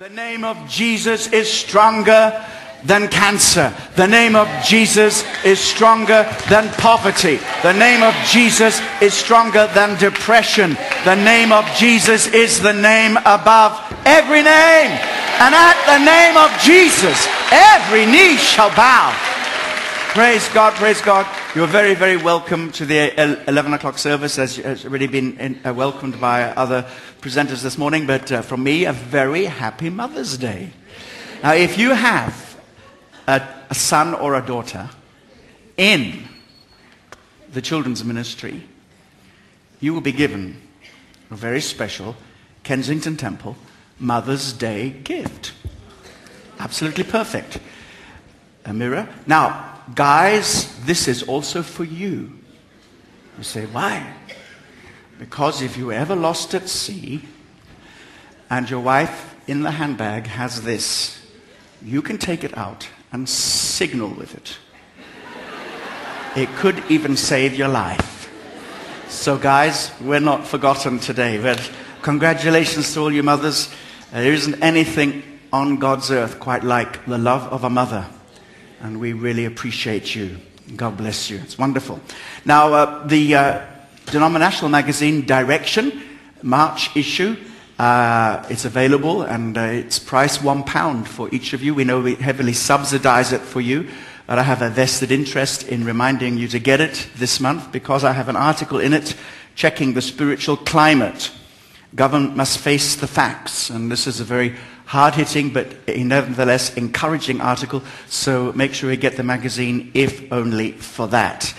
The name of Jesus is stronger than cancer. The name of Jesus is stronger than poverty. The name of Jesus is stronger than depression. The name of Jesus is the name above every name. And at the name of Jesus, every knee shall bow. Praise God, praise God. You're very, very welcome to the 11 o'clock service, as has already been in, uh, welcomed by other presenters this morning. But uh, from me, a very happy Mother's Day. Now, if you have a, a son or a daughter in the children's ministry, you will be given a very special Kensington Temple Mother's Day gift. Absolutely perfect. A mirror. Now, guys, this is also for you. You say, why? Because if you ever lost at sea and your wife in the handbag has this, you can take it out and signal with it. It could even save your life. So, guys, we're not forgotten today. But congratulations to all you mothers. There isn't anything on God's earth quite like the love of a mother and we really appreciate you. God bless you. It's wonderful. Now, uh, the uh, denominational magazine Direction, March issue, uh, it's available and uh, it's priced one pound for each of you. We know we heavily subsidize it for you, but I have a vested interest in reminding you to get it this month because I have an article in it checking the spiritual climate. Government must face the facts, and this is a very hard hitting but nevertheless encouraging article. So make sure you get the magazine, if only for that.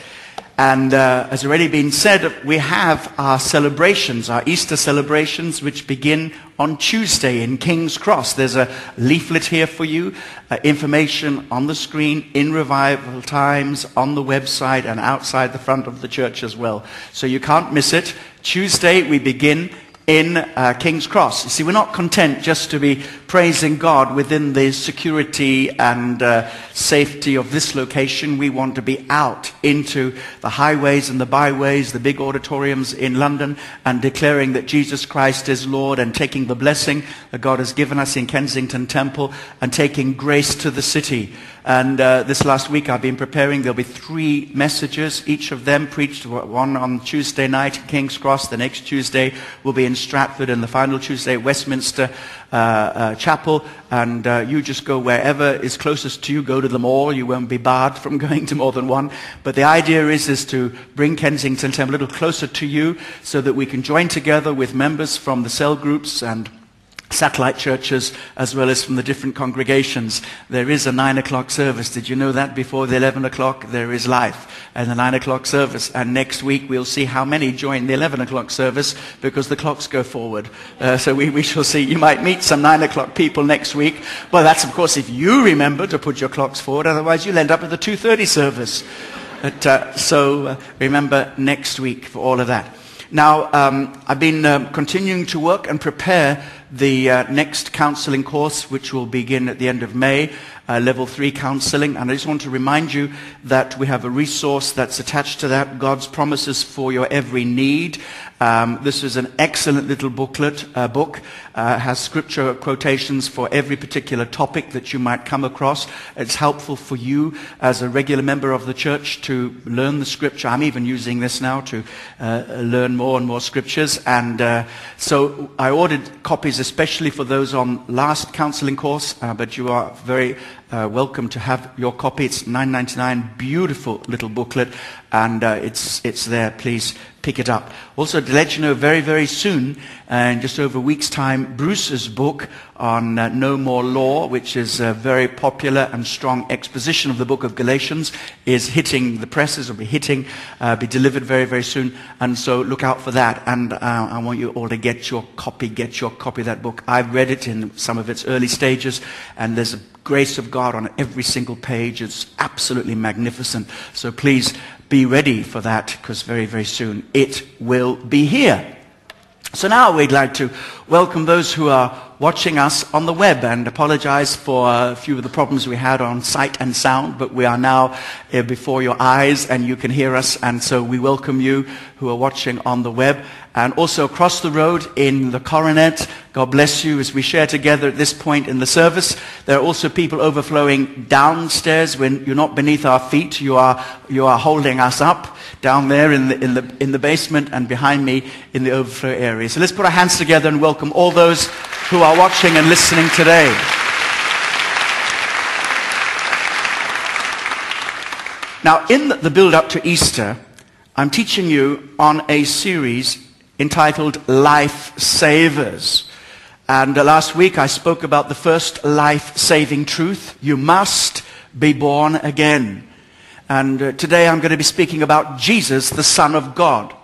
And uh, as already been said, we have our celebrations, our Easter celebrations, which begin on Tuesday in King's Cross. There's a leaflet here for you, uh, information on the screen, in revival times, on the website, and outside the front of the church as well. So you can't miss it. Tuesday we begin in uh, King's Cross. You see, we're not content just to be praising God within the security and uh, safety of this location. We want to be out into the highways and the byways, the big auditoriums in London, and declaring that Jesus Christ is Lord and taking the blessing that God has given us in Kensington Temple and taking grace to the city. And uh, this last week I've been preparing. There'll be three messages, each of them preached, one on Tuesday night at King's Cross, the next Tuesday will be in Stratford, and the final Tuesday Westminster uh, uh, Chapel. And uh, you just go wherever is closest to you. Go to them all. You won't be barred from going to more than one. But the idea is, is to bring Kensington Temple a little closer to you so that we can join together with members from the cell groups and satellite churches as well as from the different congregations. There is a 9 o'clock service. Did you know that? Before the 11 o'clock, there is life and the 9 o'clock service. And next week, we'll see how many join the 11 o'clock service because the clocks go forward. Uh, so we, we shall see. You might meet some 9 o'clock people next week. Well, that's, of course, if you remember to put your clocks forward. Otherwise, you'll end up with the 2.30 service. But, uh, so uh, remember next week for all of that. Now, um, I've been um, continuing to work and prepare the uh, next counseling course, which will begin at the end of May, uh, level three counseling. And I just want to remind you that we have a resource that's attached to that, God's promises for your every need. Um, this is an excellent little booklet, uh, book, uh, has scripture quotations for every particular topic that you might come across. It's helpful for you as a regular member of the church to learn the scripture. I'm even using this now to uh, learn more and more scriptures. And uh, so I ordered copies especially for those on last counseling course, uh, but you are very uh, welcome to have your copy. It's 9.99, beautiful little booklet, and uh, it's it's there. Please pick it up. Also, to let you know, very very soon, uh, in just over a week's time, Bruce's book on uh, No More Law, which is a very popular and strong exposition of the book of Galatians, is hitting the presses. Will be hitting, uh, be delivered very very soon, and so look out for that. And uh, I want you all to get your copy. Get your copy of that book. I've read it in some of its early stages, and there's a grace of God on every single page. It's absolutely magnificent. So please be ready for that because very, very soon it will be here. So now we'd like to welcome those who are watching us on the web and apologize for a few of the problems we had on sight and sound, but we are now uh, before your eyes and you can hear us. And so we welcome you who are watching on the web and also across the road in the coronet. God bless you as we share together at this point in the service. There are also people overflowing downstairs when you're not beneath our feet. You are, you are holding us up down there in the, in, the, in the basement and behind me in the overflow area. So let's put our hands together and welcome all those who are watching and listening today. Now, in the build up to Easter, I'm teaching you on a series entitled Life Savers. And uh, last week I spoke about the first life saving truth you must be born again. And uh, today I'm going to be speaking about Jesus, the Son of God.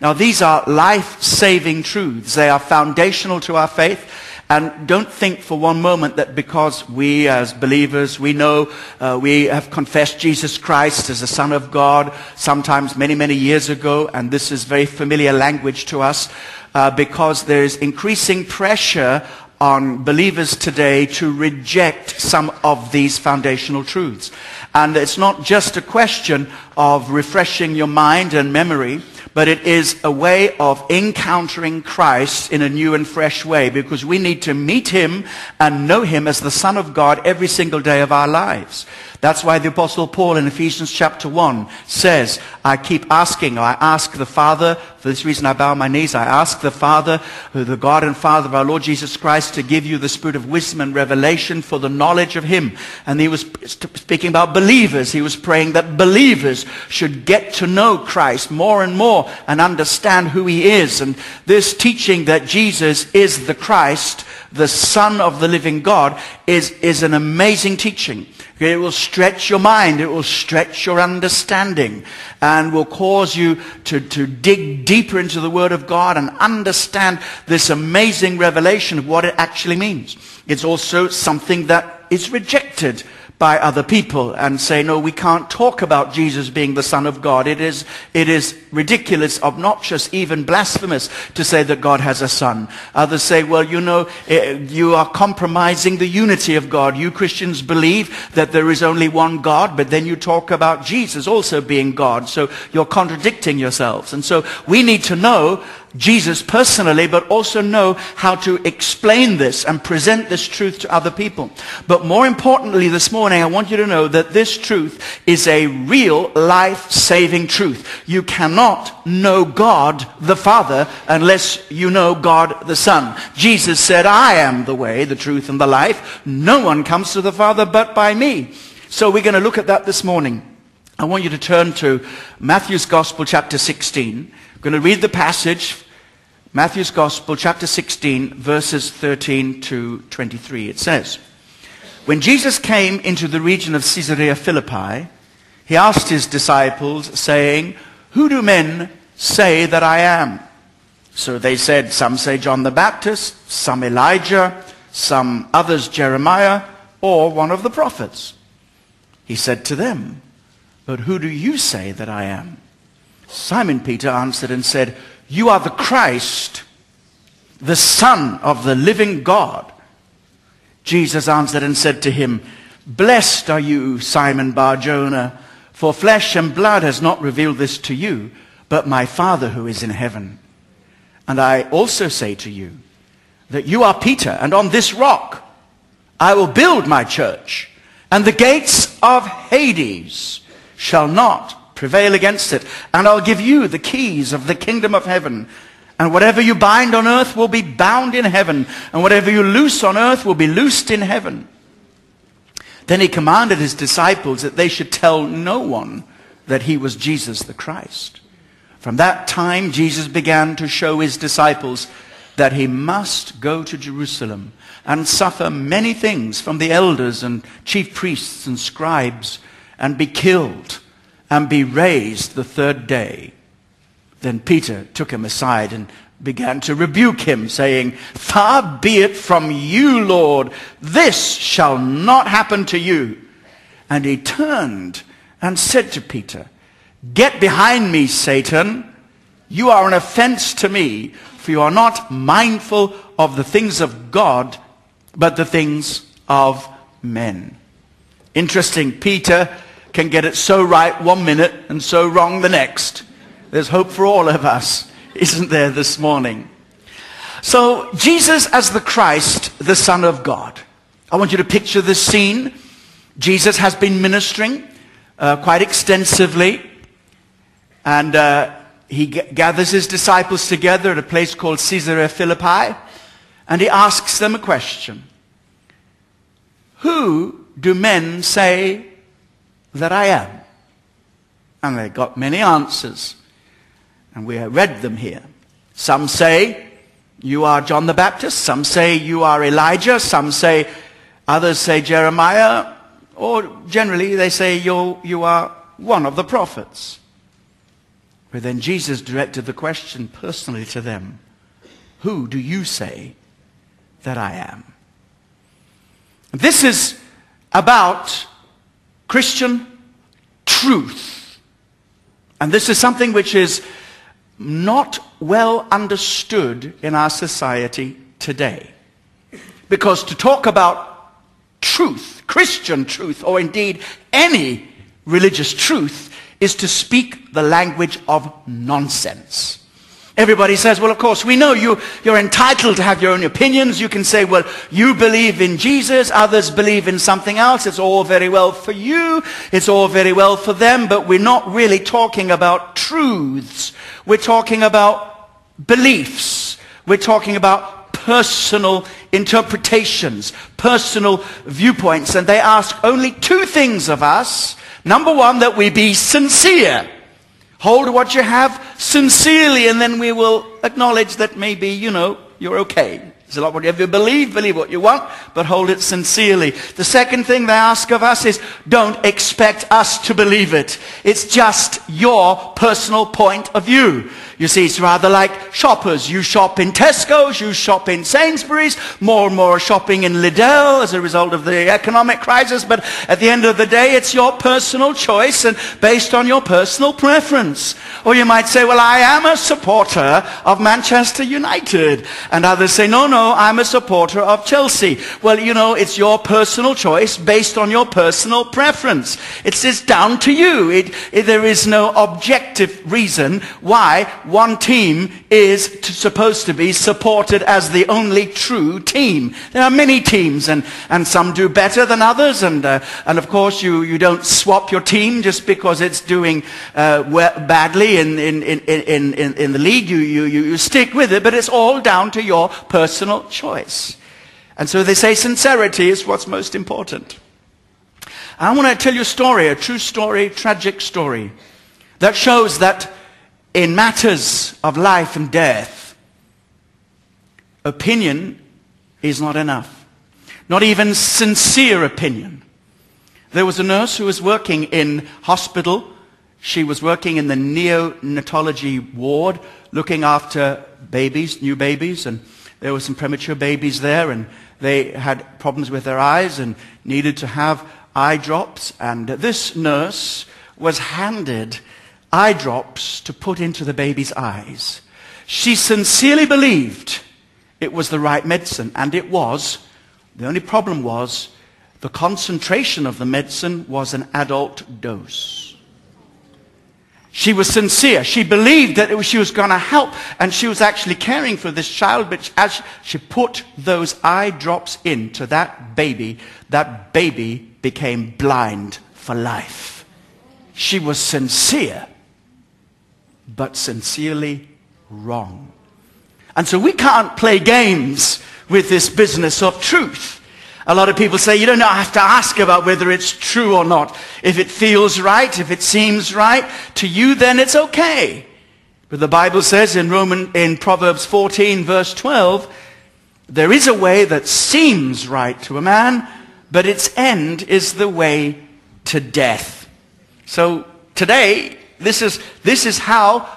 Now, these are life saving truths, they are foundational to our faith. And don't think for one moment that because we as believers, we know uh, we have confessed Jesus Christ as the Son of God sometimes many, many years ago, and this is very familiar language to us, uh, because there's increasing pressure on believers today to reject some of these foundational truths. And it's not just a question of refreshing your mind and memory, but it is a way of encountering Christ in a new and fresh way because we need to meet him and know him as the Son of God every single day of our lives. That's why the Apostle Paul in Ephesians chapter 1 says, I keep asking, I ask the Father, for this reason I bow my knees, I ask the Father, the God and Father of our Lord Jesus Christ, to give you the spirit of wisdom and revelation for the knowledge of Him. And he was speaking about believers. He was praying that believers should get to know Christ more and more and understand who He is. And this teaching that Jesus is the Christ, the Son of the living God, is, is an amazing teaching. It will stretch your mind. It will stretch your understanding and will cause you to, to dig deeper into the Word of God and understand this amazing revelation of what it actually means. It's also something that is rejected by other people and say, no, we can't talk about Jesus being the Son of God. It is, it is ridiculous, obnoxious, even blasphemous to say that God has a son. Others say, well, you know, eh, you are compromising the unity of God. You Christians believe that there is only one God, but then you talk about Jesus also being God. So you're contradicting yourselves. And so we need to know Jesus personally, but also know how to explain this and present this truth to other people. But more importantly, this morning, I want you to know that this truth is a real life-saving truth. You cannot know God the Father unless you know God the Son. Jesus said, I am the way, the truth, and the life. No one comes to the Father but by me. So we're going to look at that this morning. I want you to turn to Matthew's Gospel, chapter 16. I'm going to read the passage Matthew's Gospel, chapter 16, verses 13 to 23. It says, When Jesus came into the region of Caesarea Philippi, he asked his disciples, saying, Who do men say that I am? So they said, Some say John the Baptist, some Elijah, some others Jeremiah, or one of the prophets. He said to them, But who do you say that I am? Simon Peter answered and said, you are the Christ, the Son of the living God. Jesus answered and said to him, Blessed are you, Simon Bar-Jonah, for flesh and blood has not revealed this to you, but my Father who is in heaven. And I also say to you that you are Peter, and on this rock I will build my church, and the gates of Hades shall not prevail against it. And I'll give you the keys of the kingdom of heaven. And whatever you bind on earth will be bound in heaven. And whatever you loose on earth will be loosed in heaven. Then he commanded his disciples that they should tell no one that he was Jesus the Christ. From that time, Jesus began to show his disciples that he must go to Jerusalem and suffer many things from the elders and chief priests and scribes and be killed and be raised the third day. Then Peter took him aside and began to rebuke him, saying, Far be it from you, Lord, this shall not happen to you. And he turned and said to Peter, Get behind me, Satan. You are an offense to me, for you are not mindful of the things of God, but the things of men. Interesting, Peter can get it so right one minute and so wrong the next. There's hope for all of us, isn't there, this morning? So, Jesus as the Christ, the Son of God. I want you to picture this scene. Jesus has been ministering uh, quite extensively, and uh, he g- gathers his disciples together at a place called Caesarea Philippi, and he asks them a question Who do men say that I am? And they got many answers. And we have read them here. Some say you are John the Baptist. Some say you are Elijah. Some say, others say Jeremiah. Or generally they say you you are one of the prophets. But then Jesus directed the question personally to them. Who do you say that I am? This is about Christian truth. And this is something which is not well understood in our society today. Because to talk about truth, Christian truth, or indeed any religious truth, is to speak the language of nonsense. Everybody says, well, of course, we know you, you're entitled to have your own opinions. You can say, well, you believe in Jesus, others believe in something else. It's all very well for you. It's all very well for them, but we're not really talking about truths. We're talking about beliefs. We're talking about personal interpretations, personal viewpoints, and they ask only two things of us. Number one, that we be sincere. Hold what you have sincerely, and then we will acknowledge that maybe, you know, you're okay. It's lot whatever you believe, believe what you want, but hold it sincerely. The second thing they ask of us is don't expect us to believe it. It's just your personal point of view. You see, it's rather like shoppers. You shop in Tesco's, you shop in Sainsbury's, more and more shopping in Lidl as a result of the economic crisis. But at the end of the day, it's your personal choice and based on your personal preference. Or you might say, well, I am a supporter of Manchester United. And others say, no, no, I'm a supporter of Chelsea. Well, you know, it's your personal choice based on your personal preference. It's, it's down to you. It, it, there is no objective reason why one team is to, supposed to be supported as the only true team. There are many teams, and, and some do better than others, and, uh, and of course you, you don't swap your team just because it's doing uh, badly in, in, in, in, in, in the league. You, you, you stick with it, but it's all down to your personal choice. And so they say sincerity is what's most important. I want to tell you a story, a true story, tragic story, that shows that in matters of life and death, opinion is not enough. Not even sincere opinion. There was a nurse who was working in hospital. She was working in the neonatology ward, looking after babies, new babies, and there were some premature babies there, and they had problems with their eyes and needed to have eye drops. And this nurse was handed eye drops to put into the baby's eyes. She sincerely believed it was the right medicine, and it was. The only problem was the concentration of the medicine was an adult dose. She was sincere. She believed that was, she was going to help, and she was actually caring for this child, but as she put those eye drops into that baby, that baby became blind for life. She was sincere but sincerely wrong. And so we can't play games with this business of truth. A lot of people say you don't have to ask about whether it's true or not. If it feels right, if it seems right to you, then it's okay. But the Bible says in Roman, in Proverbs 14 verse 12, there is a way that seems right to a man, but its end is the way to death. So today, this is, this is how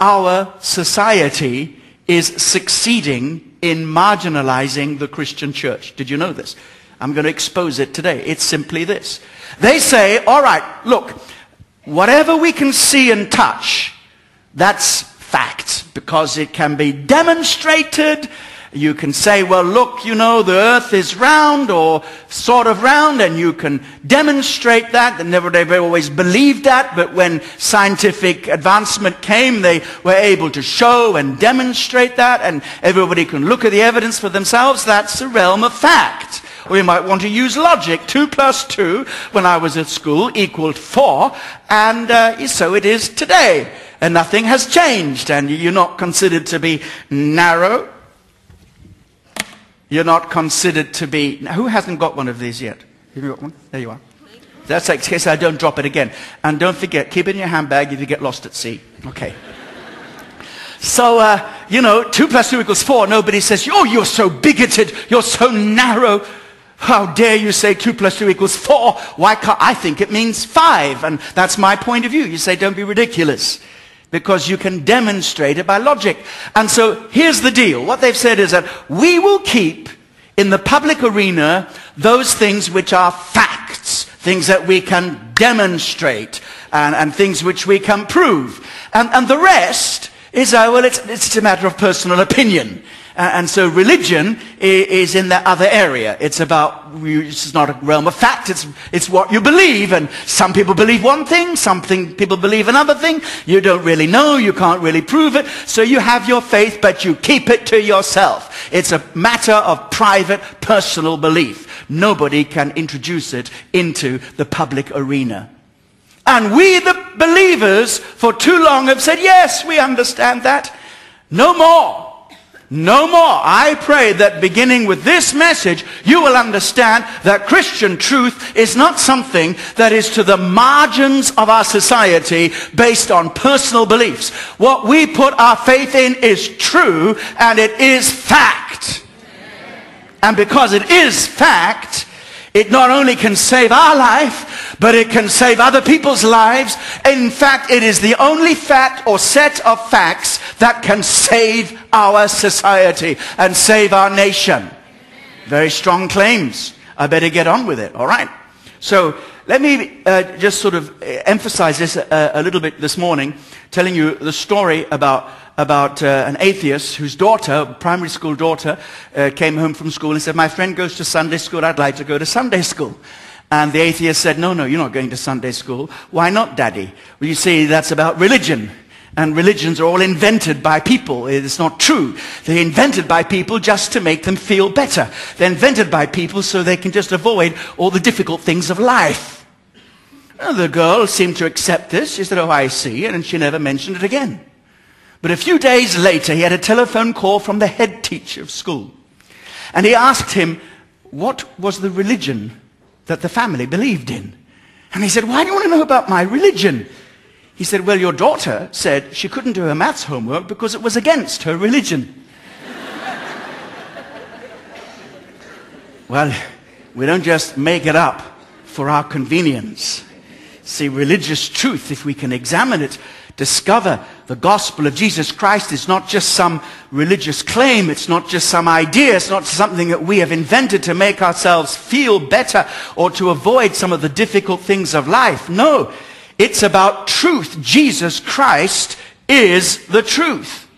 our society is succeeding in marginalizing the Christian church. Did you know this? I'm going to expose it today. It's simply this. They say, all right, look, whatever we can see and touch, that's fact because it can be demonstrated You can say, well, look, you know, the earth is round or sort of round, and you can demonstrate that. They never, they've always believed that, but when scientific advancement came, they were able to show and demonstrate that, and everybody can look at the evidence for themselves. That's the realm of fact. We might want to use logic. 2 plus 2 when I was at school equaled 4, and uh, so it is today. And nothing has changed, and you're not considered to be narrow. You're not considered to be... Who hasn't got one of these yet? Have you got one? There you are. That's in case I don't drop it again. And don't forget, keep it in your handbag if you get lost at sea. Okay. So, uh, you know, 2 plus 2 equals 4. Nobody says, oh, you're so bigoted. You're so narrow. How dare you say 2 plus 2 equals 4? Why can't I think it means 5? And that's my point of view. You say, don't be ridiculous. Because you can demonstrate it by logic. And so here's the deal. What they've said is that we will keep in the public arena those things which are facts, things that we can demonstrate, and, and things which we can prove. And, and the rest is, uh, well, it's, it's a matter of personal opinion. Uh, and so religion is in that other area. It's about, it's not a realm of fact, it's, it's what you believe. And some people believe one thing, some people believe another thing. You don't really know, you can't really prove it. So you have your faith, but you keep it to yourself. It's a matter of private, personal belief. Nobody can introduce it into the public arena. And we, the believers, for too long have said, yes, we understand that. No more. No more. I pray that beginning with this message, you will understand that Christian truth is not something that is to the margins of our society based on personal beliefs. What we put our faith in is true and it is fact. And because it is fact, it not only can save our life, but it can save other people's lives. In fact, it is the only fact or set of facts that can save our society and save our nation. Very strong claims. I better get on with it. All right. So let me uh, just sort of uh, emphasize this a, uh, a, little bit this morning, telling you the story about about uh, an atheist whose daughter, primary school daughter, uh, came home from school and said, my friend goes to Sunday school, I'd like to go to Sunday school. And the atheist said, no, no, you're not going to Sunday school. Why not, daddy? Well, you see, that's about religion. And religions are all invented by people. It's not true. They're invented by people just to make them feel better. They're invented by people so they can just avoid all the difficult things of life. The girl seemed to accept this. She said, oh, I see. And she never mentioned it again. But a few days later, he had a telephone call from the head teacher of school. And he asked him, what was the religion that the family believed in? And he said, why do you want to know about my religion? He said, well, your daughter said she couldn't do her maths homework because it was against her religion. well, we don't just make it up for our convenience. See, religious truth, if we can examine it, discover the gospel of Jesus Christ is not just some religious claim. It's not just some idea. It's not something that we have invented to make ourselves feel better or to avoid some of the difficult things of life. No, it's about truth. Jesus Christ is the truth.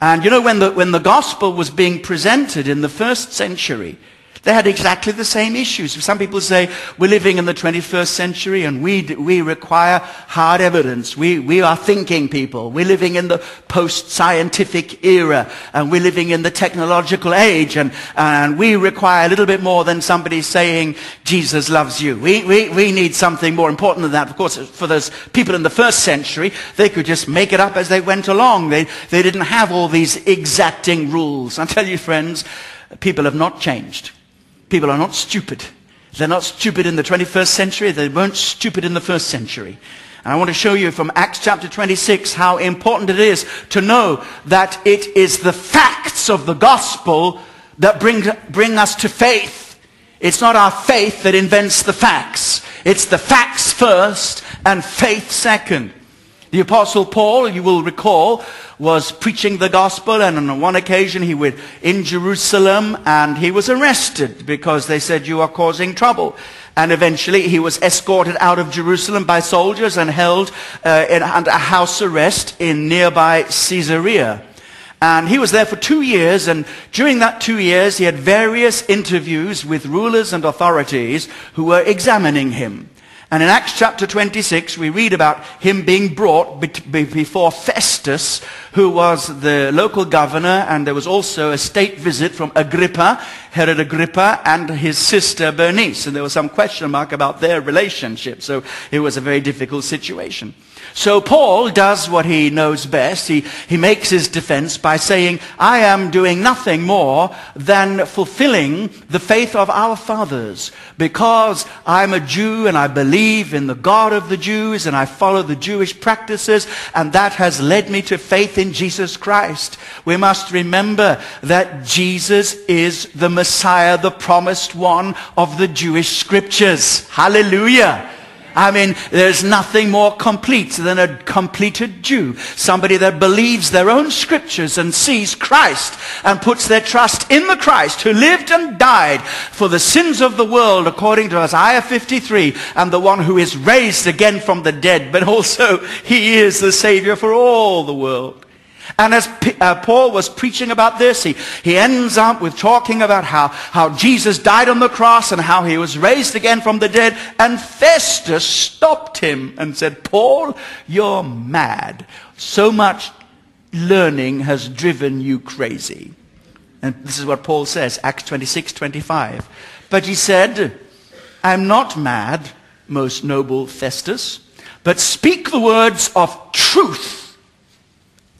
And you know, when the, when the gospel was being presented in the first century, they had exactly the same issues. Some people say we're living in the 21st century and we, we require hard evidence. We, we are thinking people. We're living in the post-scientific era and we're living in the technological age and, and we require a little bit more than somebody saying Jesus loves you. We, we, we need something more important than that. Of course, for those people in the first century, they could just make it up as they went along. They, they didn't have all these exacting rules. I tell you, friends, people have not changed. People are not stupid. They're not stupid in the 21st century. They weren't stupid in the first century. And I want to show you from Acts chapter 26 how important it is to know that it is the facts of the gospel that bring, bring us to faith. It's not our faith that invents the facts. It's the facts first and faith second. The apostle Paul, you will recall, was preaching the gospel and on one occasion he was in Jerusalem and he was arrested because they said you are causing trouble. And eventually he was escorted out of Jerusalem by soldiers and held uh, in, under house arrest in nearby Caesarea. And he was there for two years, and during that two years, he had various interviews with rulers and authorities who were examining him. And in Acts chapter 26, we read about him being brought before Festus, who was the local governor, and there was also a state visit from Agrippa, Herod Agrippa, and his sister Bernice. And there was some question mark about their relationship, so it was a very difficult situation. So Paul does what he knows best. He, he makes his defense by saying, I am doing nothing more than fulfilling the faith of our fathers because I'm a Jew and I believe in the God of the Jews and I follow the Jewish practices and that has led me to faith in Jesus Christ. We must remember that Jesus is the Messiah, the promised one of the Jewish scriptures. Hallelujah. I mean, there's nothing more complete than a completed Jew. Somebody that believes their own scriptures and sees Christ and puts their trust in the Christ who lived and died for the sins of the world according to Isaiah 53 and the one who is raised again from the dead, but also he is the Savior for all the world. And as P- uh, Paul was preaching about this, he, he ends up with talking about how, how Jesus died on the cross and how he was raised again from the dead. And Festus stopped him and said, Paul, you're mad. So much learning has driven you crazy. And this is what Paul says, Acts 26, 25. But he said, I'm not mad, most noble Festus, but speak the words of truth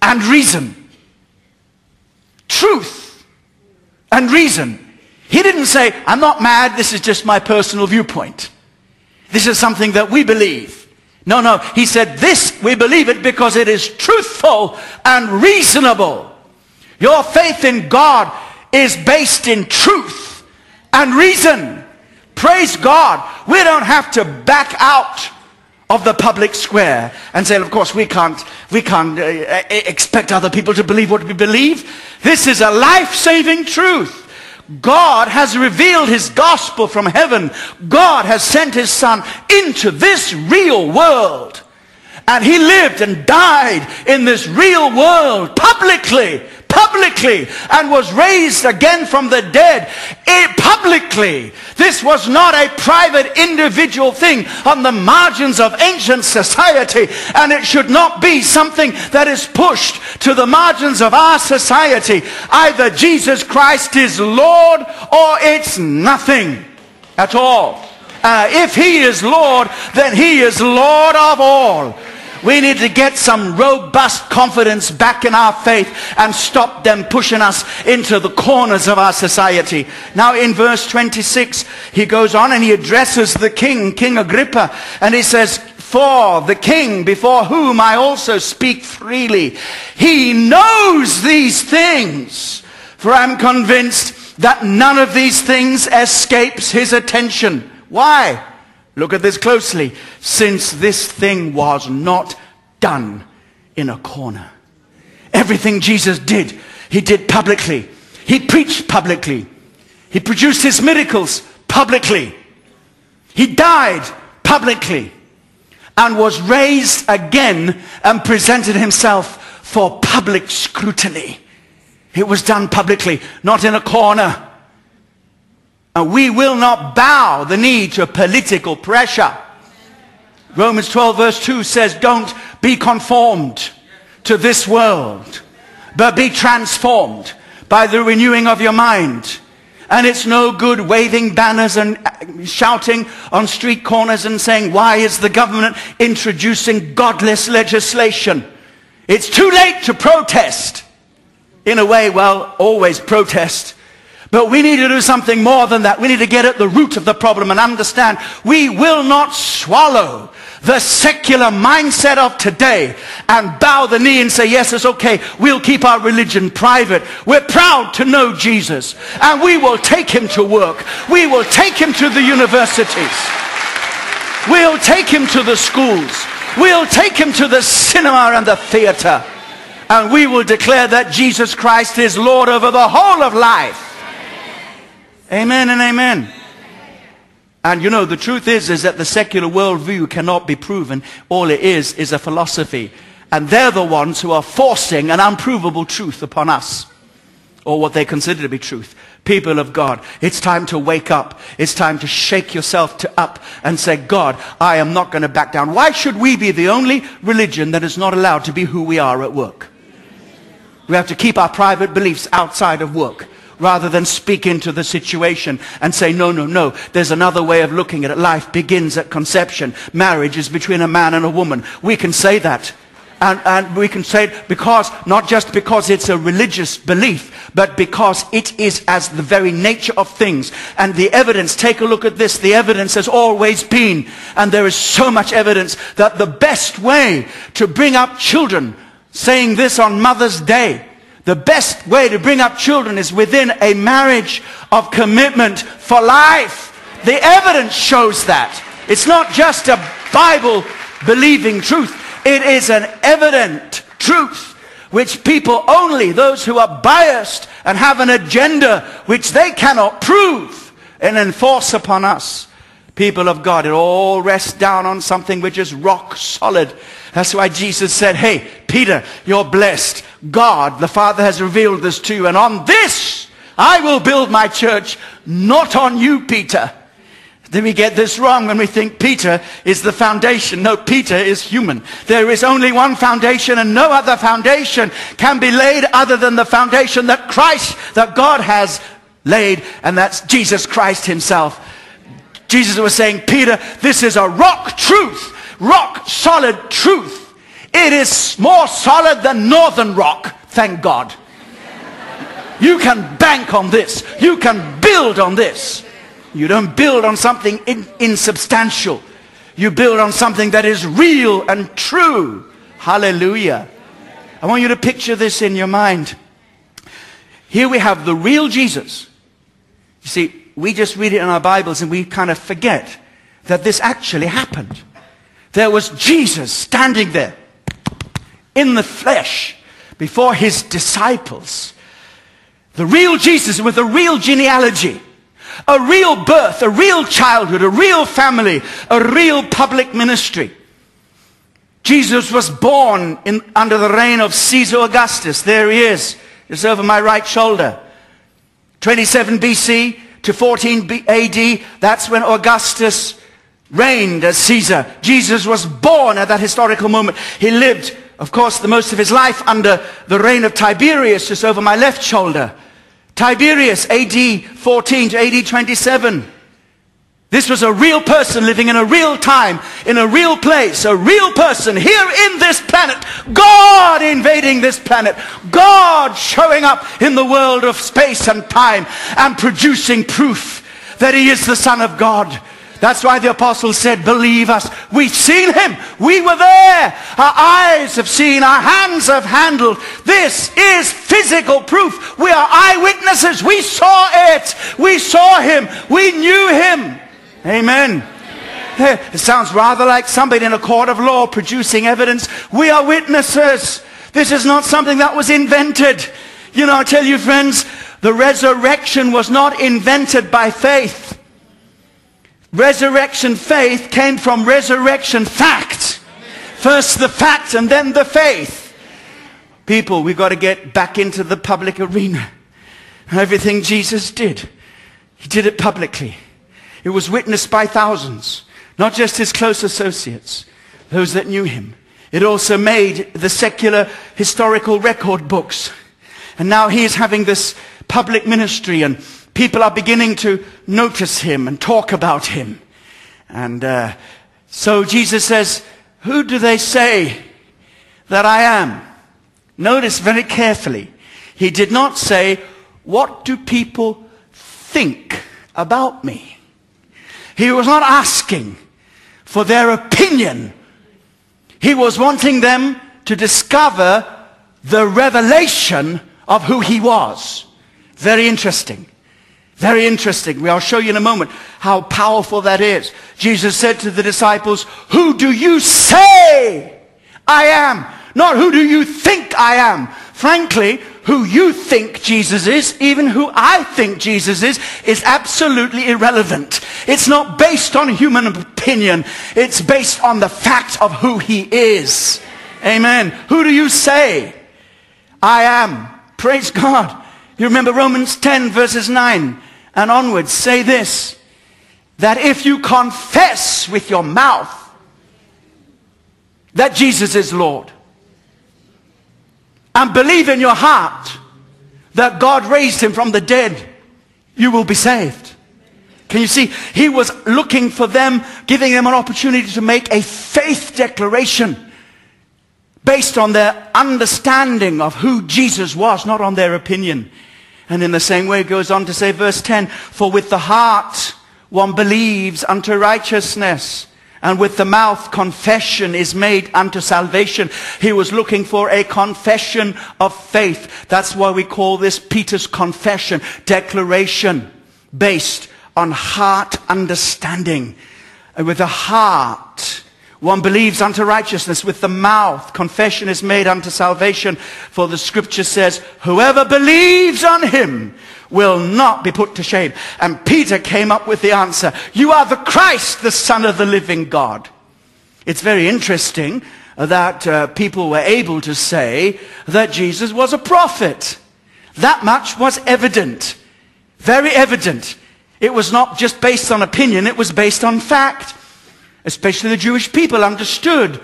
and reason. Truth and reason. He didn't say, I'm not mad, this is just my personal viewpoint. This is something that we believe. No, no. He said, this, we believe it because it is truthful and reasonable. Your faith in God is based in truth and reason. Praise God. We don't have to back out of the public square and say, of course, we can't, we can't uh, expect other people to believe what we believe. This is a life-saving truth. God has revealed his gospel from heaven. God has sent his son into this real world. And he lived and died in this real world publicly publicly and was raised again from the dead it, publicly. This was not a private individual thing on the margins of ancient society and it should not be something that is pushed to the margins of our society. Either Jesus Christ is Lord or it's nothing at all. Uh, if he is Lord, then he is Lord of all. We need to get some robust confidence back in our faith and stop them pushing us into the corners of our society. Now in verse 26, he goes on and he addresses the king, King Agrippa, and he says, for the king before whom I also speak freely. He knows these things. For I'm convinced that none of these things escapes his attention. Why? Look at this closely. Since this thing was not done in a corner. Everything Jesus did, he did publicly. He preached publicly. He produced his miracles publicly. He died publicly and was raised again and presented himself for public scrutiny. It was done publicly, not in a corner. And we will not bow the knee to political pressure. Romans 12 verse 2 says, don't be conformed to this world, but be transformed by the renewing of your mind. And it's no good waving banners and uh, shouting on street corners and saying, why is the government introducing godless legislation? It's too late to protest. In a way, well, always protest but we need to do something more than that. We need to get at the root of the problem and understand we will not swallow the secular mindset of today and bow the knee and say, yes, it's okay. We'll keep our religion private. We're proud to know Jesus and we will take him to work. We will take him to the universities. We'll take him to the schools. We'll take him to the cinema and the theater. And we will declare that Jesus Christ is Lord over the whole of life. Amen and amen. And you know, the truth is, is that the secular worldview cannot be proven. All it is, is a philosophy. And they're the ones who are forcing an unprovable truth upon us, or what they consider to be truth. People of God, it's time to wake up. It's time to shake yourself to up and say, God, I am not going to back down. Why should we be the only religion that is not allowed to be who we are at work? We have to keep our private beliefs outside of work rather than speak into the situation and say, no, no, no, there's another way of looking at it. Life begins at conception. Marriage is between a man and a woman. We can say that. And, and, we can say it because, not just because it's a religious belief, but because it is as the very nature of things. And the evidence, take a look at this, the evidence has always been, and there is so much evidence, that the best way to bring up children, saying this on Mother's Day, the best way to bring up children is within a marriage of commitment for life. The evidence shows that. It's not just a Bible believing truth. It is an evident truth which people only, those who are biased and have an agenda which they cannot prove and enforce upon us. People of God, it all rests down on something which is rock solid. That's why Jesus said, hey, Peter, you're blessed. God, the Father has revealed this to you. And on this, I will build my church, not on you, Peter. Then we get this wrong when we think Peter is the foundation. No, Peter is human. There is only one foundation and no other foundation can be laid other than the foundation that Christ, that God has laid, and that's Jesus Christ himself. Jesus was saying, Peter, this is a rock truth, rock solid truth. It is more solid than northern rock, thank God. You can bank on this. You can build on this. You don't build on something in, insubstantial. You build on something that is real and true. Hallelujah. I want you to picture this in your mind. Here we have the real Jesus. You see, we just read it in our Bibles and we kind of forget that this actually happened. There was Jesus standing there in the flesh before his disciples. The real Jesus with a real genealogy, a real birth, a real childhood, a real family, a real public ministry. Jesus was born in, under the reign of Caesar Augustus. There he is, just over my right shoulder. 27 BC, to 14 AD, that's when Augustus reigned as Caesar. Jesus was born at that historical moment. He lived, of course, the most of his life under the reign of Tiberius, just over my left shoulder. Tiberius, AD 14 to AD 27. This was a real person living in a real time, in a real place, a real person here in this planet. God invading this planet. God showing up in the world of space and time and producing proof that he is the Son of God. That's why the apostle said, believe us. We've seen him. We were there. Our eyes have seen. Our hands have handled. This is physical proof. We are eyewitnesses. We saw it. We saw him. We knew him. Amen. It sounds rather like somebody in a court of law producing evidence. We are witnesses. This is not something that was invented. You know, I tell you friends, the resurrection was not invented by faith. Resurrection faith came from resurrection fact. First the fact and then the faith. People, we've got to get back into the public arena. Everything Jesus did, he did it publicly. It was witnessed by thousands, not just his close associates, those that knew him. It also made the secular historical record books. And now he is having this public ministry and people are beginning to notice him and talk about him. And uh, so Jesus says, who do they say that I am? Notice very carefully. He did not say, what do people think about me? He was not asking for their opinion. He was wanting them to discover the revelation of who he was. Very interesting. Very interesting. We'll show you in a moment how powerful that is. Jesus said to the disciples, who do you say I am? Not who do you think I am? Frankly, who you think Jesus is, even who I think Jesus is, is absolutely irrelevant. It's not based on human opinion. It's based on the fact of who he is. Amen. Who do you say I am? Praise God. You remember Romans 10 verses 9 and onwards say this, that if you confess with your mouth that Jesus is Lord and believe in your heart that God raised him from the dead, you will be saved. Can you see? He was looking for them, giving them an opportunity to make a faith declaration based on their understanding of who Jesus was, not on their opinion. And in the same way, it goes on to say, verse 10, For with the heart one believes unto righteousness, and with the mouth confession is made unto salvation. He was looking for a confession of faith. That's why we call this Peter's confession, declaration, based on heart understanding. And with the heart, one believes unto righteousness. With the mouth, confession is made unto salvation. For the scripture says, whoever believes on him will not be put to shame. And Peter came up with the answer, you are the Christ, the Son of the living God. It's very interesting that uh, people were able to say that Jesus was a prophet. That much was evident. Very evident. It was not just based on opinion, it was based on fact. Especially the Jewish people understood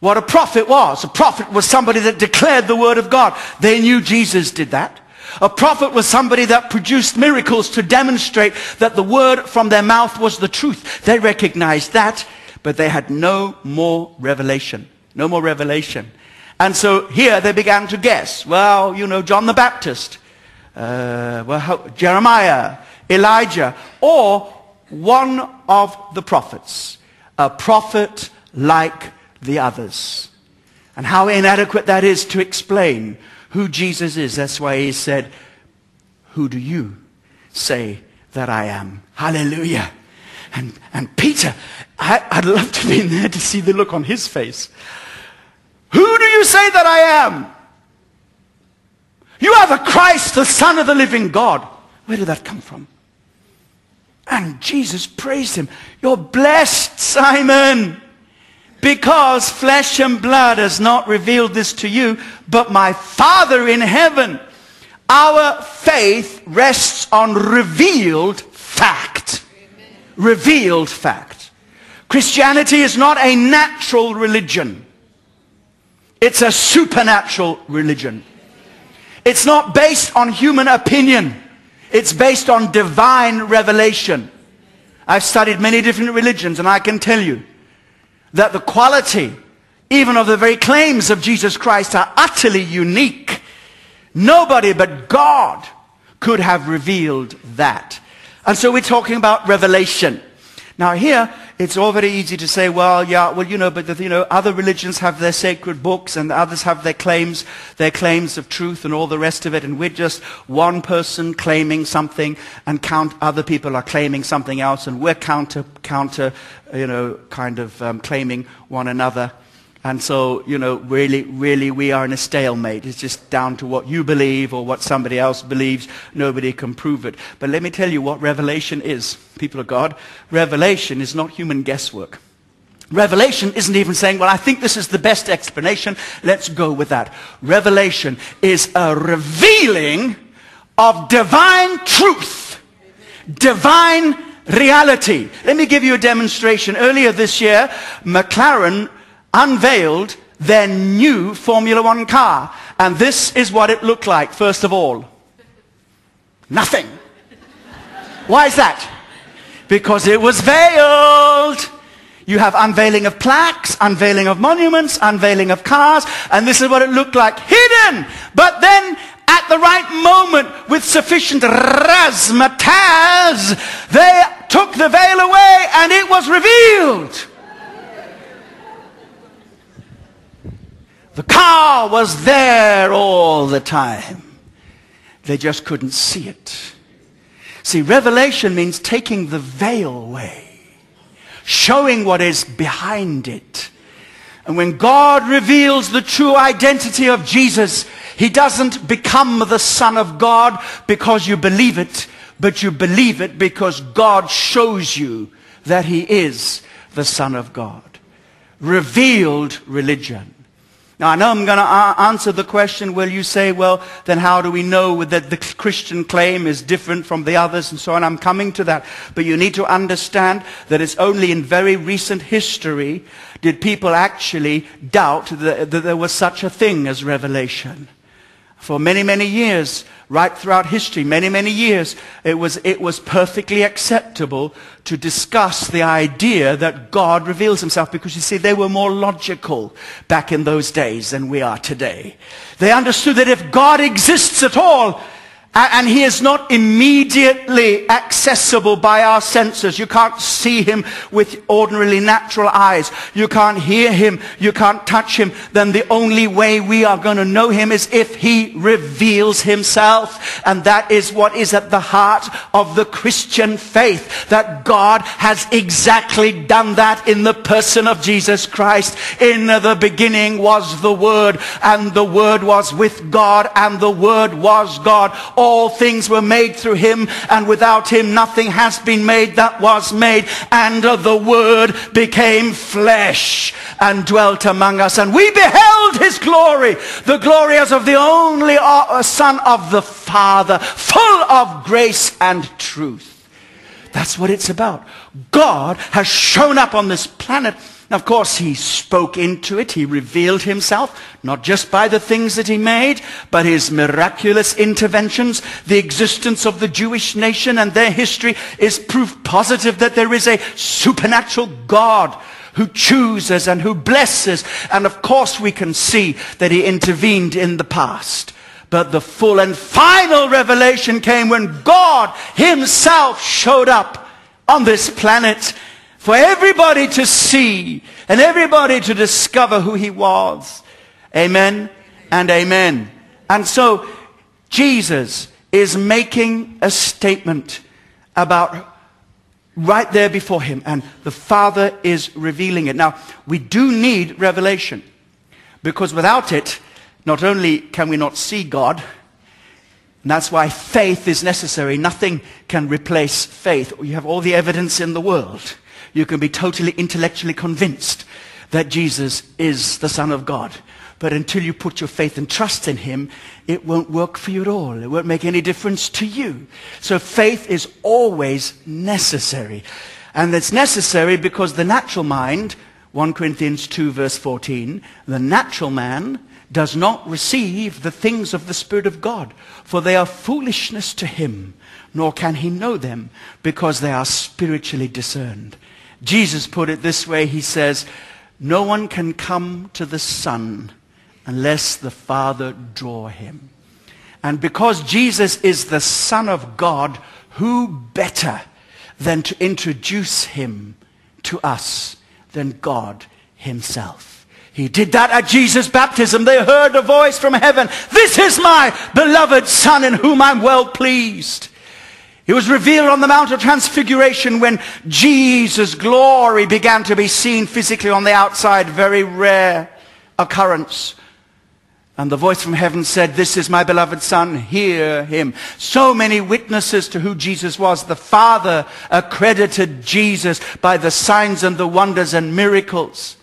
what a prophet was. A prophet was somebody that declared the word of God. They knew Jesus did that. A prophet was somebody that produced miracles to demonstrate that the word from their mouth was the truth. They recognized that, but they had no more revelation. No more revelation. And so here they began to guess. Well, you know, John the Baptist, uh, well, Jeremiah, Elijah, or one of the prophets. A prophet like the others. And how inadequate that is to explain who Jesus is. That's why he said, Who do you say that I am? Hallelujah. And, and Peter, I, I'd love to be there to see the look on his face. Who do you say that I am? You are the Christ, the Son of the living God. Where did that come from? And Jesus praised him. You're blessed, Simon, because flesh and blood has not revealed this to you, but my Father in heaven. Our faith rests on revealed fact. Amen. Revealed fact. Christianity is not a natural religion. It's a supernatural religion. It's not based on human opinion. It's based on divine revelation. I've studied many different religions and I can tell you that the quality even of the very claims of Jesus Christ are utterly unique. Nobody but God could have revealed that. And so we're talking about revelation. Now here, it's all very easy to say, well, yeah, well, you know, but, the, you know, other religions have their sacred books and others have their claims, their claims of truth and all the rest of it. And we're just one person claiming something and count other people are claiming something else and we're counter, counter, you know, kind of um, claiming one another. And so, you know, really, really, we are in a stalemate. It's just down to what you believe or what somebody else believes. Nobody can prove it. But let me tell you what revelation is, people of God. Revelation is not human guesswork. Revelation isn't even saying, well, I think this is the best explanation. Let's go with that. Revelation is a revealing of divine truth, divine reality. Let me give you a demonstration. Earlier this year, McLaren unveiled their new Formula One car. And this is what it looked like, first of all. Nothing. Why is that? Because it was veiled. You have unveiling of plaques, unveiling of monuments, unveiling of cars, and this is what it looked like. Hidden! But then, at the right moment, with sufficient razzmatazz, they took the veil away and it was revealed. The car was there all the time. They just couldn't see it. See, revelation means taking the veil away, showing what is behind it. And when God reveals the true identity of Jesus, he doesn't become the Son of God because you believe it, but you believe it because God shows you that he is the Son of God. Revealed religion. Now, I know I'm going to answer the question, will you say, well, then how do we know that the Christian claim is different from the others and so on? I'm coming to that. But you need to understand that it's only in very recent history did people actually doubt that, that there was such a thing as revelation for many, many years, right throughout history, many, many years, it was, it was perfectly acceptable to discuss the idea that God reveals himself because you see, they were more logical back in those days than we are today. They understood that if God exists at all, and he is not immediately accessible by our senses. You can't see him with ordinarily natural eyes. You can't hear him. You can't touch him. Then the only way we are going to know him is if he reveals himself. And that is what is at the heart of the Christian faith. That God has exactly done that in the person of Jesus Christ. In the beginning was the Word and the Word was with God and the Word was God all things were made through him, and without him nothing has been made that was made. And the Word became flesh and dwelt among us. And we beheld his glory, the glory as of the only uh, Son of the Father, full of grace and truth. That's what it's about. God has shown up on this planet of course, he spoke into it. He revealed himself, not just by the things that he made, but his miraculous interventions. The existence of the Jewish nation and their history is proof positive that there is a supernatural God who chooses and who blesses. And of course, we can see that he intervened in the past. But the full and final revelation came when God himself showed up on this planet for everybody to see and everybody to discover who he was. Amen and amen. And so Jesus is making a statement about right there before him and the Father is revealing it. Now, we do need revelation because without it, not only can we not see God, and that's why faith is necessary. Nothing can replace faith. You have all the evidence in the world you can be totally intellectually convinced that Jesus is the Son of God. But until you put your faith and trust in Him, it won't work for you at all. It won't make any difference to you. So faith is always necessary. And it's necessary because the natural mind, 1 Corinthians 2 verse 14, the natural man does not receive the things of the Spirit of God, for they are foolishness to him, nor can he know them, because they are spiritually discerned. Jesus put it this way. He says, no one can come to the Son unless the Father draw him. And because Jesus is the Son of God, who better than to introduce him to us than God himself? He did that at Jesus' baptism. They heard a voice from heaven. This is my beloved Son in whom I'm well pleased. It was revealed on the Mount of Transfiguration when Jesus' glory began to be seen physically on the outside. Very rare occurrence. And the voice from heaven said, This is my beloved Son, hear him. So many witnesses to who Jesus was. The Father accredited Jesus by the signs and the wonders and miracles.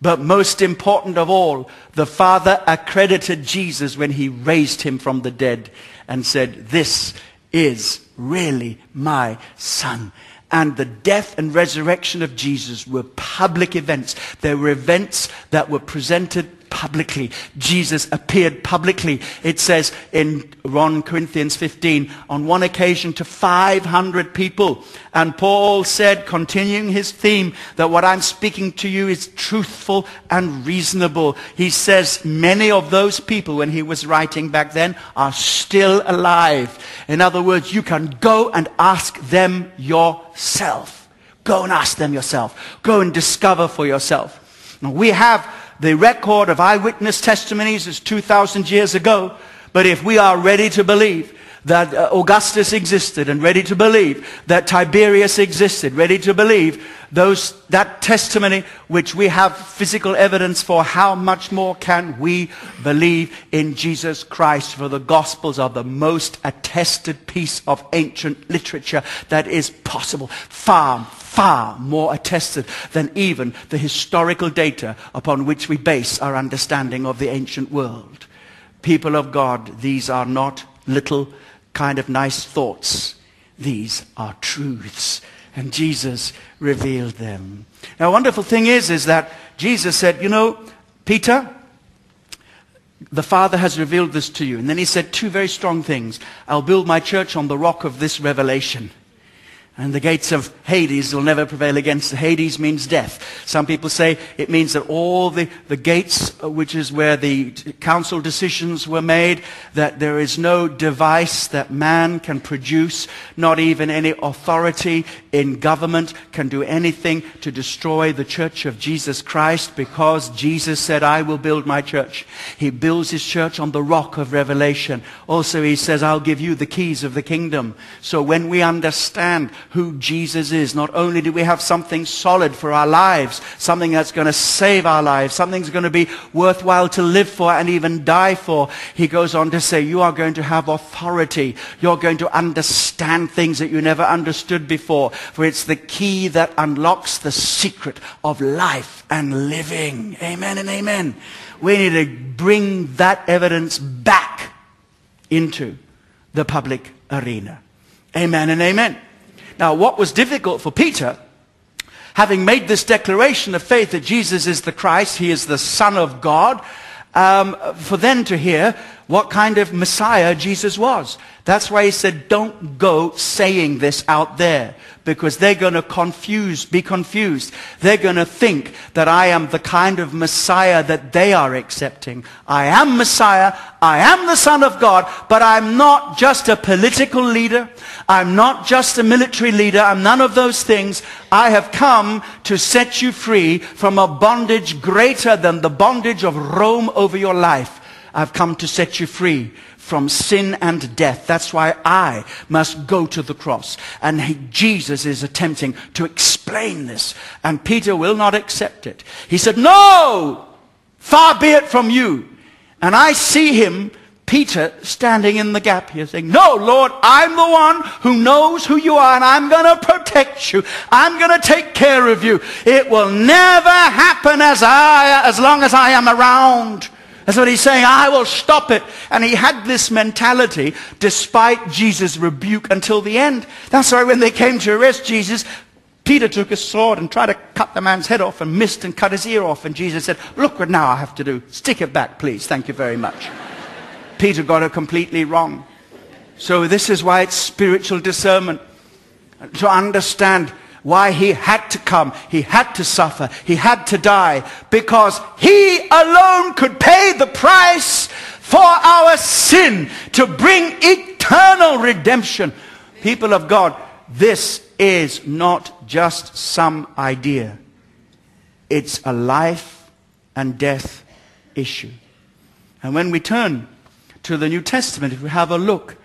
But most important of all, the Father accredited Jesus when he raised him from the dead and said, This is really my son. And the death and resurrection of Jesus were public events. They were events that were presented publicly. Jesus appeared publicly. It says in 1 Corinthians 15, on one occasion to 500 people. And Paul said, continuing his theme, that what I'm speaking to you is truthful and reasonable. He says many of those people, when he was writing back then, are still alive. In other words, you can go and ask them yourself. Go and ask them yourself. Go and discover for yourself. Now, we have the record of eyewitness testimonies is 2,000 years ago. But if we are ready to believe that uh, Augustus existed and ready to believe that Tiberius existed, ready to believe those, that testimony which we have physical evidence for, how much more can we believe in Jesus Christ? For the Gospels are the most attested piece of ancient literature that is possible. Far, far more attested than even the historical data upon which we base our understanding of the ancient world. People of God, these are not little kind of nice thoughts. These are truths. And Jesus revealed them. Now, wonderful thing is, is that Jesus said, you know, Peter, the Father has revealed this to you. And then he said two very strong things. I'll build my church on the rock of this revelation. And the gates of Hades will never prevail against. Hades means death. Some people say it means that all the, the gates, uh, which is where the council decisions were made, that there is no device that man can produce, not even any authority in government can do anything to destroy the church of Jesus Christ because Jesus said, I will build my church. He builds his church on the rock of revelation. Also, he says, I'll give you the keys of the kingdom. So when we understand who Jesus is. Not only do we have something solid for our lives, something that's going to save our lives, something that's going to be worthwhile to live for and even die for. He goes on to say, you are going to have authority. You're going to understand things that you never understood before. For it's the key that unlocks the secret of life and living. Amen and amen. We need to bring that evidence back into the public arena. Amen and amen. Now, what was difficult for Peter, having made this declaration of faith that Jesus is the Christ, he is the Son of God, um, for them to hear what kind of Messiah Jesus was. That's why he said, don't go saying this out there because they're going to confuse, be confused. They're going to think that I am the kind of Messiah that they are accepting. I am Messiah. I am the Son of God, but I'm not just a political leader. I'm not just a military leader. I'm none of those things. I have come to set you free from a bondage greater than the bondage of Rome over your life. I've come to set you free from sin and death. That's why I must go to the cross. And he, Jesus is attempting to explain this. And Peter will not accept it. He said, No! Far be it from you. And I see him, Peter, standing in the gap here saying, No, Lord, I'm the one who knows who you are and I'm going to protect you. I'm going to take care of you. It will never happen as I, as long as I am around. That's what he's saying. I will stop it. And he had this mentality despite Jesus' rebuke until the end. That's why when they came to arrest Jesus, Peter took a sword and tried to cut the man's head off and missed and cut his ear off. And Jesus said, look what now I have to do. Stick it back, please. Thank you very much. Peter got it completely wrong. So this is why it's spiritual discernment. To understand why he had to come, he had to suffer, he had to die, because he alone could pay the price for our sin to bring eternal redemption. People of God, this is not just some idea. It's a life and death issue. And when we turn to the New Testament, if we have a look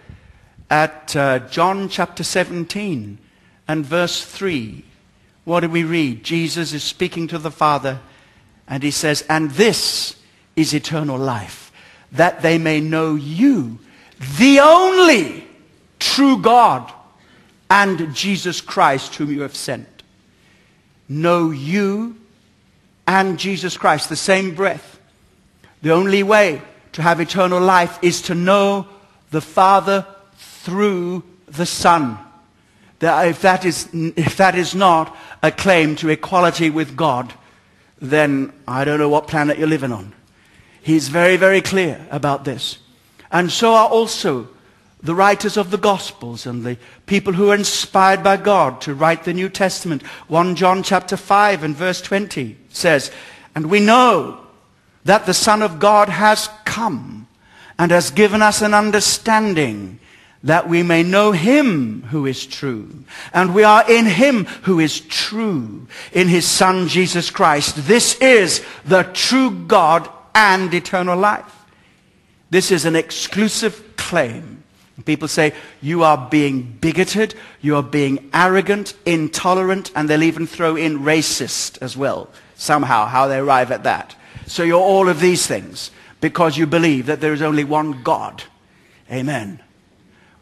at uh, John chapter 17, and verse 3, what do we read? Jesus is speaking to the Father and he says, And this is eternal life, that they may know you, the only true God, and Jesus Christ, whom you have sent. Know you and Jesus Christ, the same breath. The only way to have eternal life is to know the Father through the Son that if that is, if that is not a claim to equality with God, then I don't know what planet you're living on. He's very, very clear about this. And so are also the writers of the Gospels and the people who are inspired by God to write the New Testament. 1 John chapter 5 and verse 20 says, And we know that the Son of God has come and has given us an understanding that we may know him who is true. And we are in him who is true, in his Son Jesus Christ. This is the true God and eternal life. This is an exclusive claim. People say, you are being bigoted, you are being arrogant, intolerant, and they'll even throw in racist as well, somehow, how they arrive at that. So you're all of these things because you believe that there is only one God. Amen.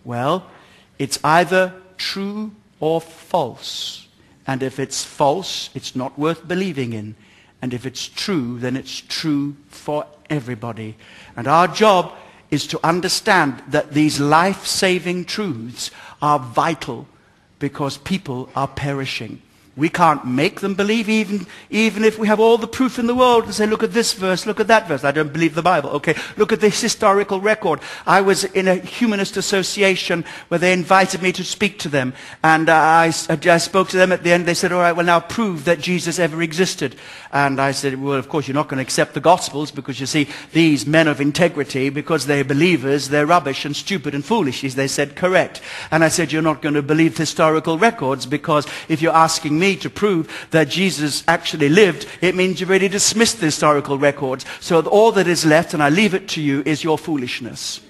Well, it's either true or false. And if it's false, it's not worth believing in. And if it's true, then it's true for everybody. And our job is to understand that these life-saving truths are vital because people are perishing. We can't make them believe even, even if we have all the proof in the world and say, look at this verse, look at that verse. I don't believe the Bible. Okay, look at this historical record. I was in a humanist association where they invited me to speak to them. And I, I spoke to them at the end. They said, all right, well now prove that Jesus ever existed. And I said, well, of course you're not going to accept the Gospels because you see, these men of integrity, because they're believers, they're rubbish and stupid and foolish. They said, correct. And I said, you're not going to believe historical records because if you're asking me to prove that Jesus actually lived, it means you've already dismissed the historical records. So all that is left, and I leave it to you, is your foolishness.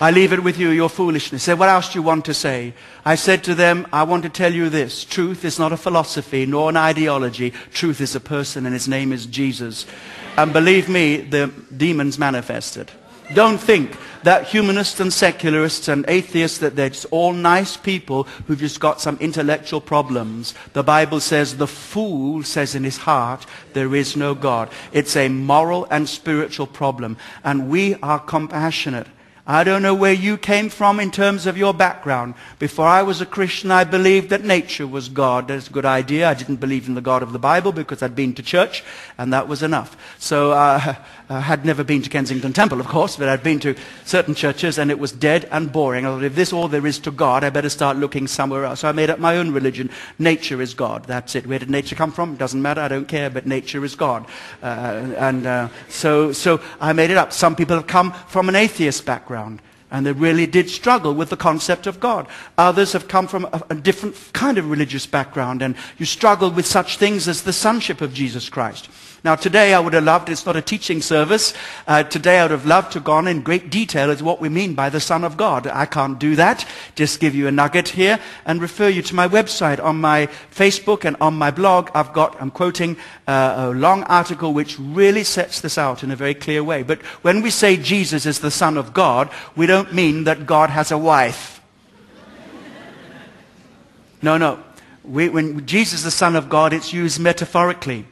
I leave it with you, your foolishness. Say, what else do you want to say? I said to them, I want to tell you this. Truth is not a philosophy nor an ideology. Truth is a person and his name is Jesus. And believe me, the demons manifested. Don't think that humanists and secularists and atheists, that they're just all nice people who've just got some intellectual problems. The Bible says the fool says in his heart, there is no God. It's a moral and spiritual problem. And we are compassionate. I don't know where you came from in terms of your background. Before I was a Christian, I believed that nature was God. That's a good idea. I didn't believe in the God of the Bible because I'd been to church, and that was enough. So uh, I had never been to Kensington Temple, of course, but I'd been to certain churches, and it was dead and boring. I thought, if this all there is to God, I better start looking somewhere else. So I made up my own religion. Nature is God. That's it. Where did nature come from? Doesn't matter. I don't care, but nature is God. Uh, and uh, so, so I made it up. Some people have come from an atheist background background. And they really did struggle with the concept of God. Others have come from a, a, different kind of religious background, and you struggled with such things as the sonship of Jesus Christ. Now, today I would have loved, it's not a teaching service, uh, today I would have loved to have gone in great detail as what we mean by the Son of God. I can't do that. Just give you a nugget here and refer you to my website. On my Facebook and on my blog, I've got, I'm quoting uh, a long article which really sets this out in a very clear way. But when we say Jesus is the Son of God, we don't mean that God has a wife. No, no. We, when Jesus is the Son of God, it's used metaphorically.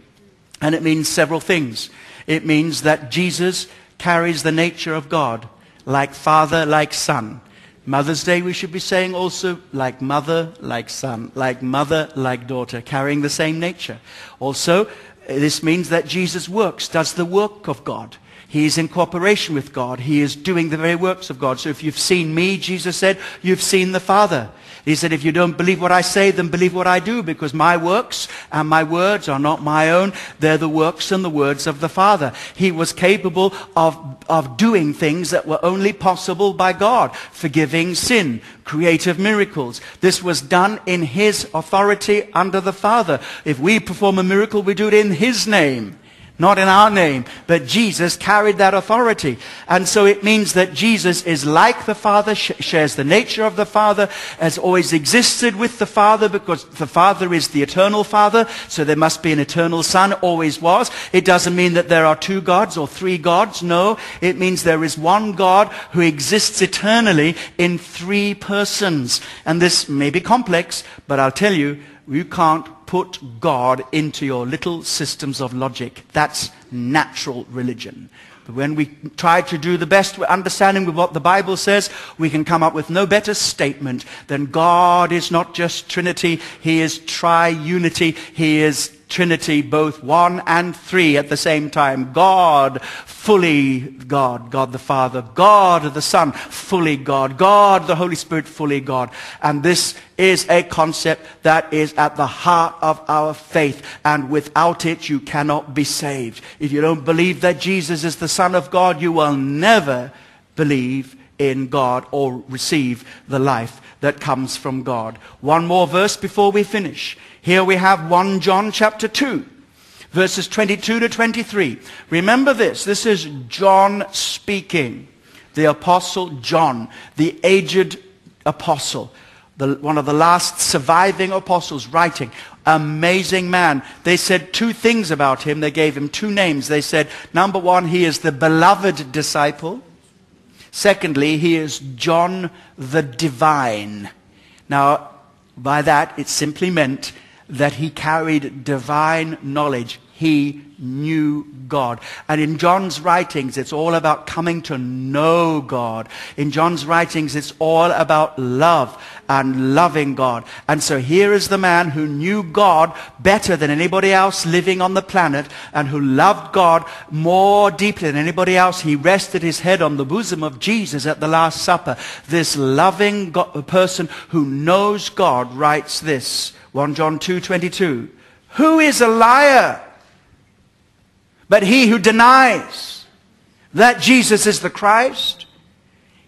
And it means several things. It means that Jesus carries the nature of God, like Father, like Son. Mother's Day, we should be saying also, like mother, like son, like mother, like daughter, carrying the same nature. Also, this means that Jesus works, does the work of God. He is in cooperation with God. He is doing the very works of God. So if you've seen me, Jesus said, you've seen the Father. He said, if you don't believe what I say, then believe what I do, because my works and my words are not my own. They're the works and the words of the Father. He was capable of, of doing things that were only possible by God. Forgiving sin, creative miracles. This was done in His authority under the Father. If we perform a miracle, we do it in His name not in our name, but Jesus carried that authority. And so it means that Jesus is like the Father, sh- shares the nature of the Father, has always existed with the Father because the Father is the eternal Father, so there must be an eternal Son, always was. It doesn't mean that there are two gods or three gods, no. It means there is one God who exists eternally in three persons. And this may be complex, but I'll tell you, you can't put God into your little systems of logic. That's natural religion. But when we try to do the best we're understanding with what the Bible says, we can come up with no better statement than God is not just Trinity, He is triunity, He is Trinity, both one and three at the same time. God, fully God. God the Father. God the Son, fully God. God the Holy Spirit, fully God. And this is a concept that is at the heart of our faith. And without it, you cannot be saved. If you don't believe that Jesus is the Son of God, you will never believe in God or receive the life that comes from God. One more verse before we finish. Here we have 1 John chapter 2, verses 22 to 23. Remember this. This is John speaking. The apostle John, the aged apostle, the, one of the last surviving apostles writing. Amazing man. They said two things about him. They gave him two names. They said, number one, he is the beloved disciple. Secondly, he is John the divine. Now, By that, it simply meant that he carried divine knowledge. He knew God. And in John's writings, it's all about coming to know God. In John's writings, it's all about love and loving God. And so here is the man who knew God better than anybody else living on the planet and who loved God more deeply than anybody else. He rested his head on the bosom of Jesus at the Last Supper. This loving God, person who knows God writes this. 1 John 2:22. Who is a liar? But he who denies that Jesus is the Christ,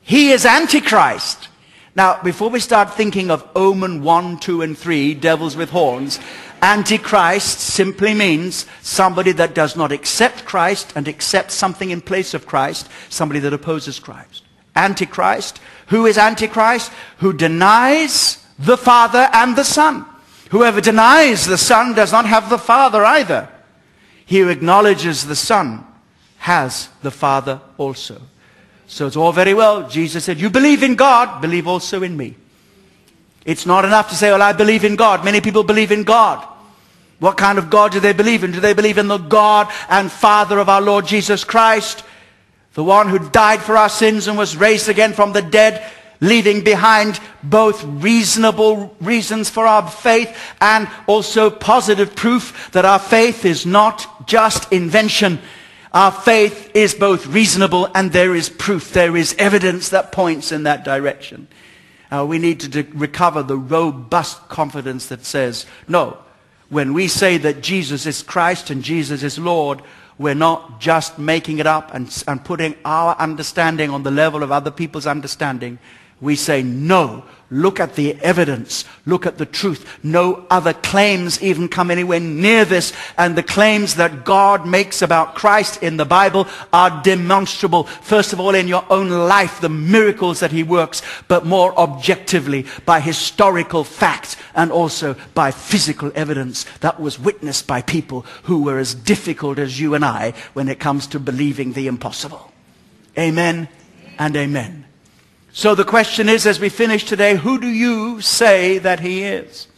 he is Antichrist. Now, before we start thinking of Omen 1, 2, and 3, devils with horns, Antichrist simply means somebody that does not accept Christ and accepts something in place of Christ, somebody that opposes Christ. Antichrist. Who is Antichrist? Who denies the Father and the Son. Whoever denies the Son does not have the Father either. He who acknowledges the Son has the Father also. So it's all very well. Jesus said, You believe in God, believe also in me. It's not enough to say, Well, I believe in God. Many people believe in God. What kind of God do they believe in? Do they believe in the God and Father of our Lord Jesus Christ? The one who died for our sins and was raised again from the dead leaving behind both reasonable reasons for our faith and also positive proof that our faith is not just invention. Our faith is both reasonable and there is proof. There is evidence that points in that direction. Uh, we need to recover the robust confidence that says, no, when we say that Jesus is Christ and Jesus is Lord, we're not just making it up and, and putting our understanding on the level of other people's understanding we say no. Look at the evidence. Look at the truth. No other claims even come anywhere near this. And the claims that God makes about Christ in the Bible are demonstrable. First of all, in your own life, the miracles that he works, but more objectively by historical fact and also by physical evidence that was witnessed by people who were as difficult as you and I when it comes to believing the impossible. Amen and amen. So the question is, as we finish today, who do you say that he is?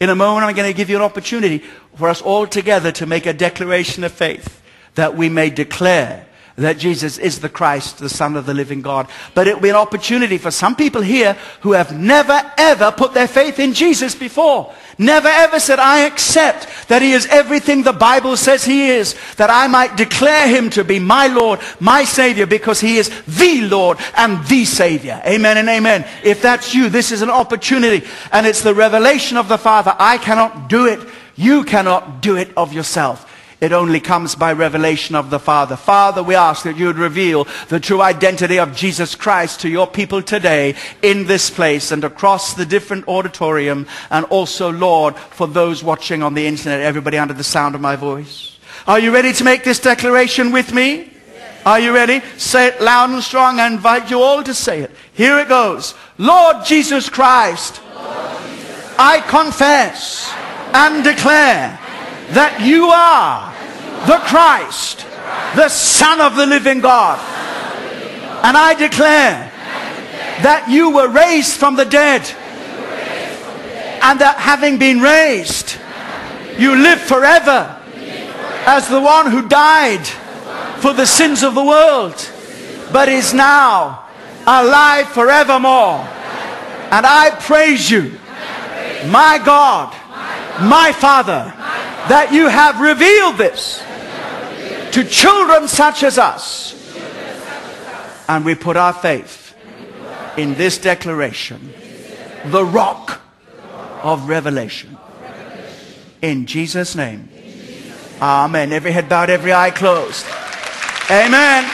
In a moment, I'm going to give you an opportunity for us all together to make a declaration of faith that we may declare that Jesus is the Christ, the Son of the living God. But it will be an opportunity for some people here who have never ever put their faith in Jesus before. Never ever said, I accept that he is everything the Bible says he is, that I might declare him to be my Lord, my Savior, because he is the Lord and the Savior. Amen and amen. If that's you, this is an opportunity and it's the revelation of the Father. I cannot do it. You cannot do it of yourself. It only comes by revelation of the Father. Father, we ask that you would reveal the true identity of Jesus Christ to your people today in this place and across the different auditorium and also, Lord, for those watching on the internet, everybody under the sound of my voice. Are you ready to make this declaration with me? Are you ready? Say it loud and strong. I invite you all to say it. Here it goes. Lord Jesus Christ, Lord Jesus. I confess and declare that you are the Christ, the Son of the living God. And I declare that you were raised from the dead. And that having been raised, you live forever as the one who died for the sins of the world, but is now alive forevermore. And I praise you, my God, my Father, that you have revealed this to children such as us. And we put our faith in this declaration, the rock of revelation. In Jesus' name. Amen. Every head bowed, every eye closed. Amen.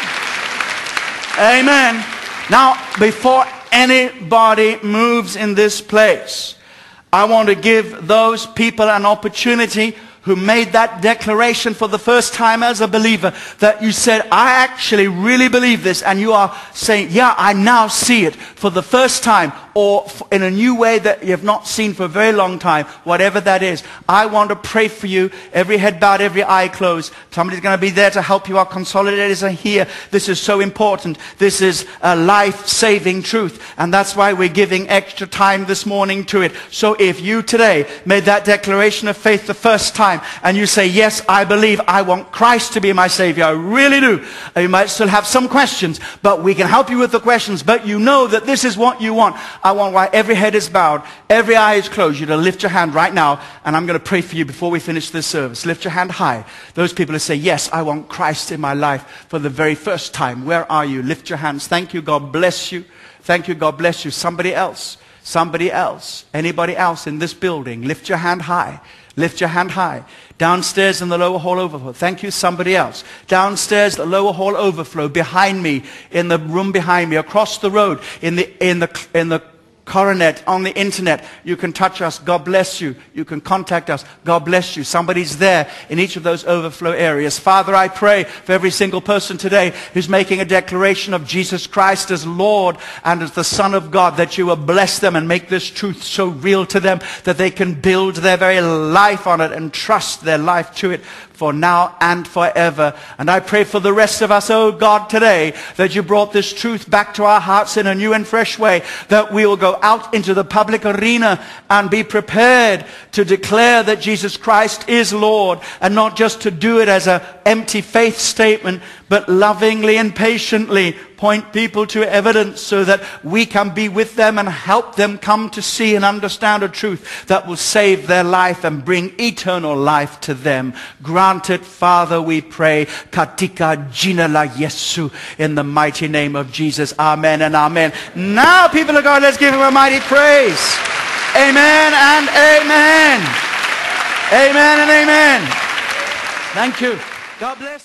Amen. Now, before anybody moves in this place, I want to give those people an opportunity who made that declaration for the first time as a believer that you said, I actually really believe this. And you are saying, yeah, I now see it for the first time or in a new way that you have not seen for a very long time, whatever that is. I want to pray for you. Every head bowed, every eye closed. Somebody's going to be there to help you. Our consolidators are here. This is so important. This is a life-saving truth. And that's why we're giving extra time this morning to it. So if you today made that declaration of faith the first time and you say, yes, I believe I want Christ to be my Savior. I really do. You might still have some questions, but we can help you with the questions. But you know that this is what you want. I want why every head is bowed, every eye is closed, you to lift your hand right now, and I'm going to pray for you before we finish this service. Lift your hand high. Those people who say, yes, I want Christ in my life for the very first time. Where are you? Lift your hands. Thank you. God bless you. Thank you. God bless you. Somebody else. Somebody else. Anybody else in this building. Lift your hand high. Lift your hand high. Downstairs in the lower hall overflow. Thank you, somebody else. Downstairs, the lower hall overflow. Behind me, in the room behind me, across the road, in the, in the, in the coronet on the internet. You can touch us. God bless you. You can contact us. God bless you. Somebody's there in each of those overflow areas. Father, I pray for every single person today who's making a declaration of Jesus Christ as Lord and as the Son of God, that you will bless them and make this truth so real to them that they can build their very life on it and trust their life to it for now and forever. And I pray for the rest of us, oh God, today, that you brought this truth back to our hearts in a new and fresh way, that we will go out into the public arena and be prepared to declare that Jesus Christ is Lord, and not just to do it as an empty faith statement, but lovingly and patiently point people to evidence so that we can be with them and help them come to see and understand a truth that will save their life and bring eternal life to them. Grant it, Father, we pray. Katika jina la Yesu in the mighty name of Jesus. Amen and amen. Now, people of God, let's give him a mighty praise. Amen and amen. Amen and amen. Thank you. God bless.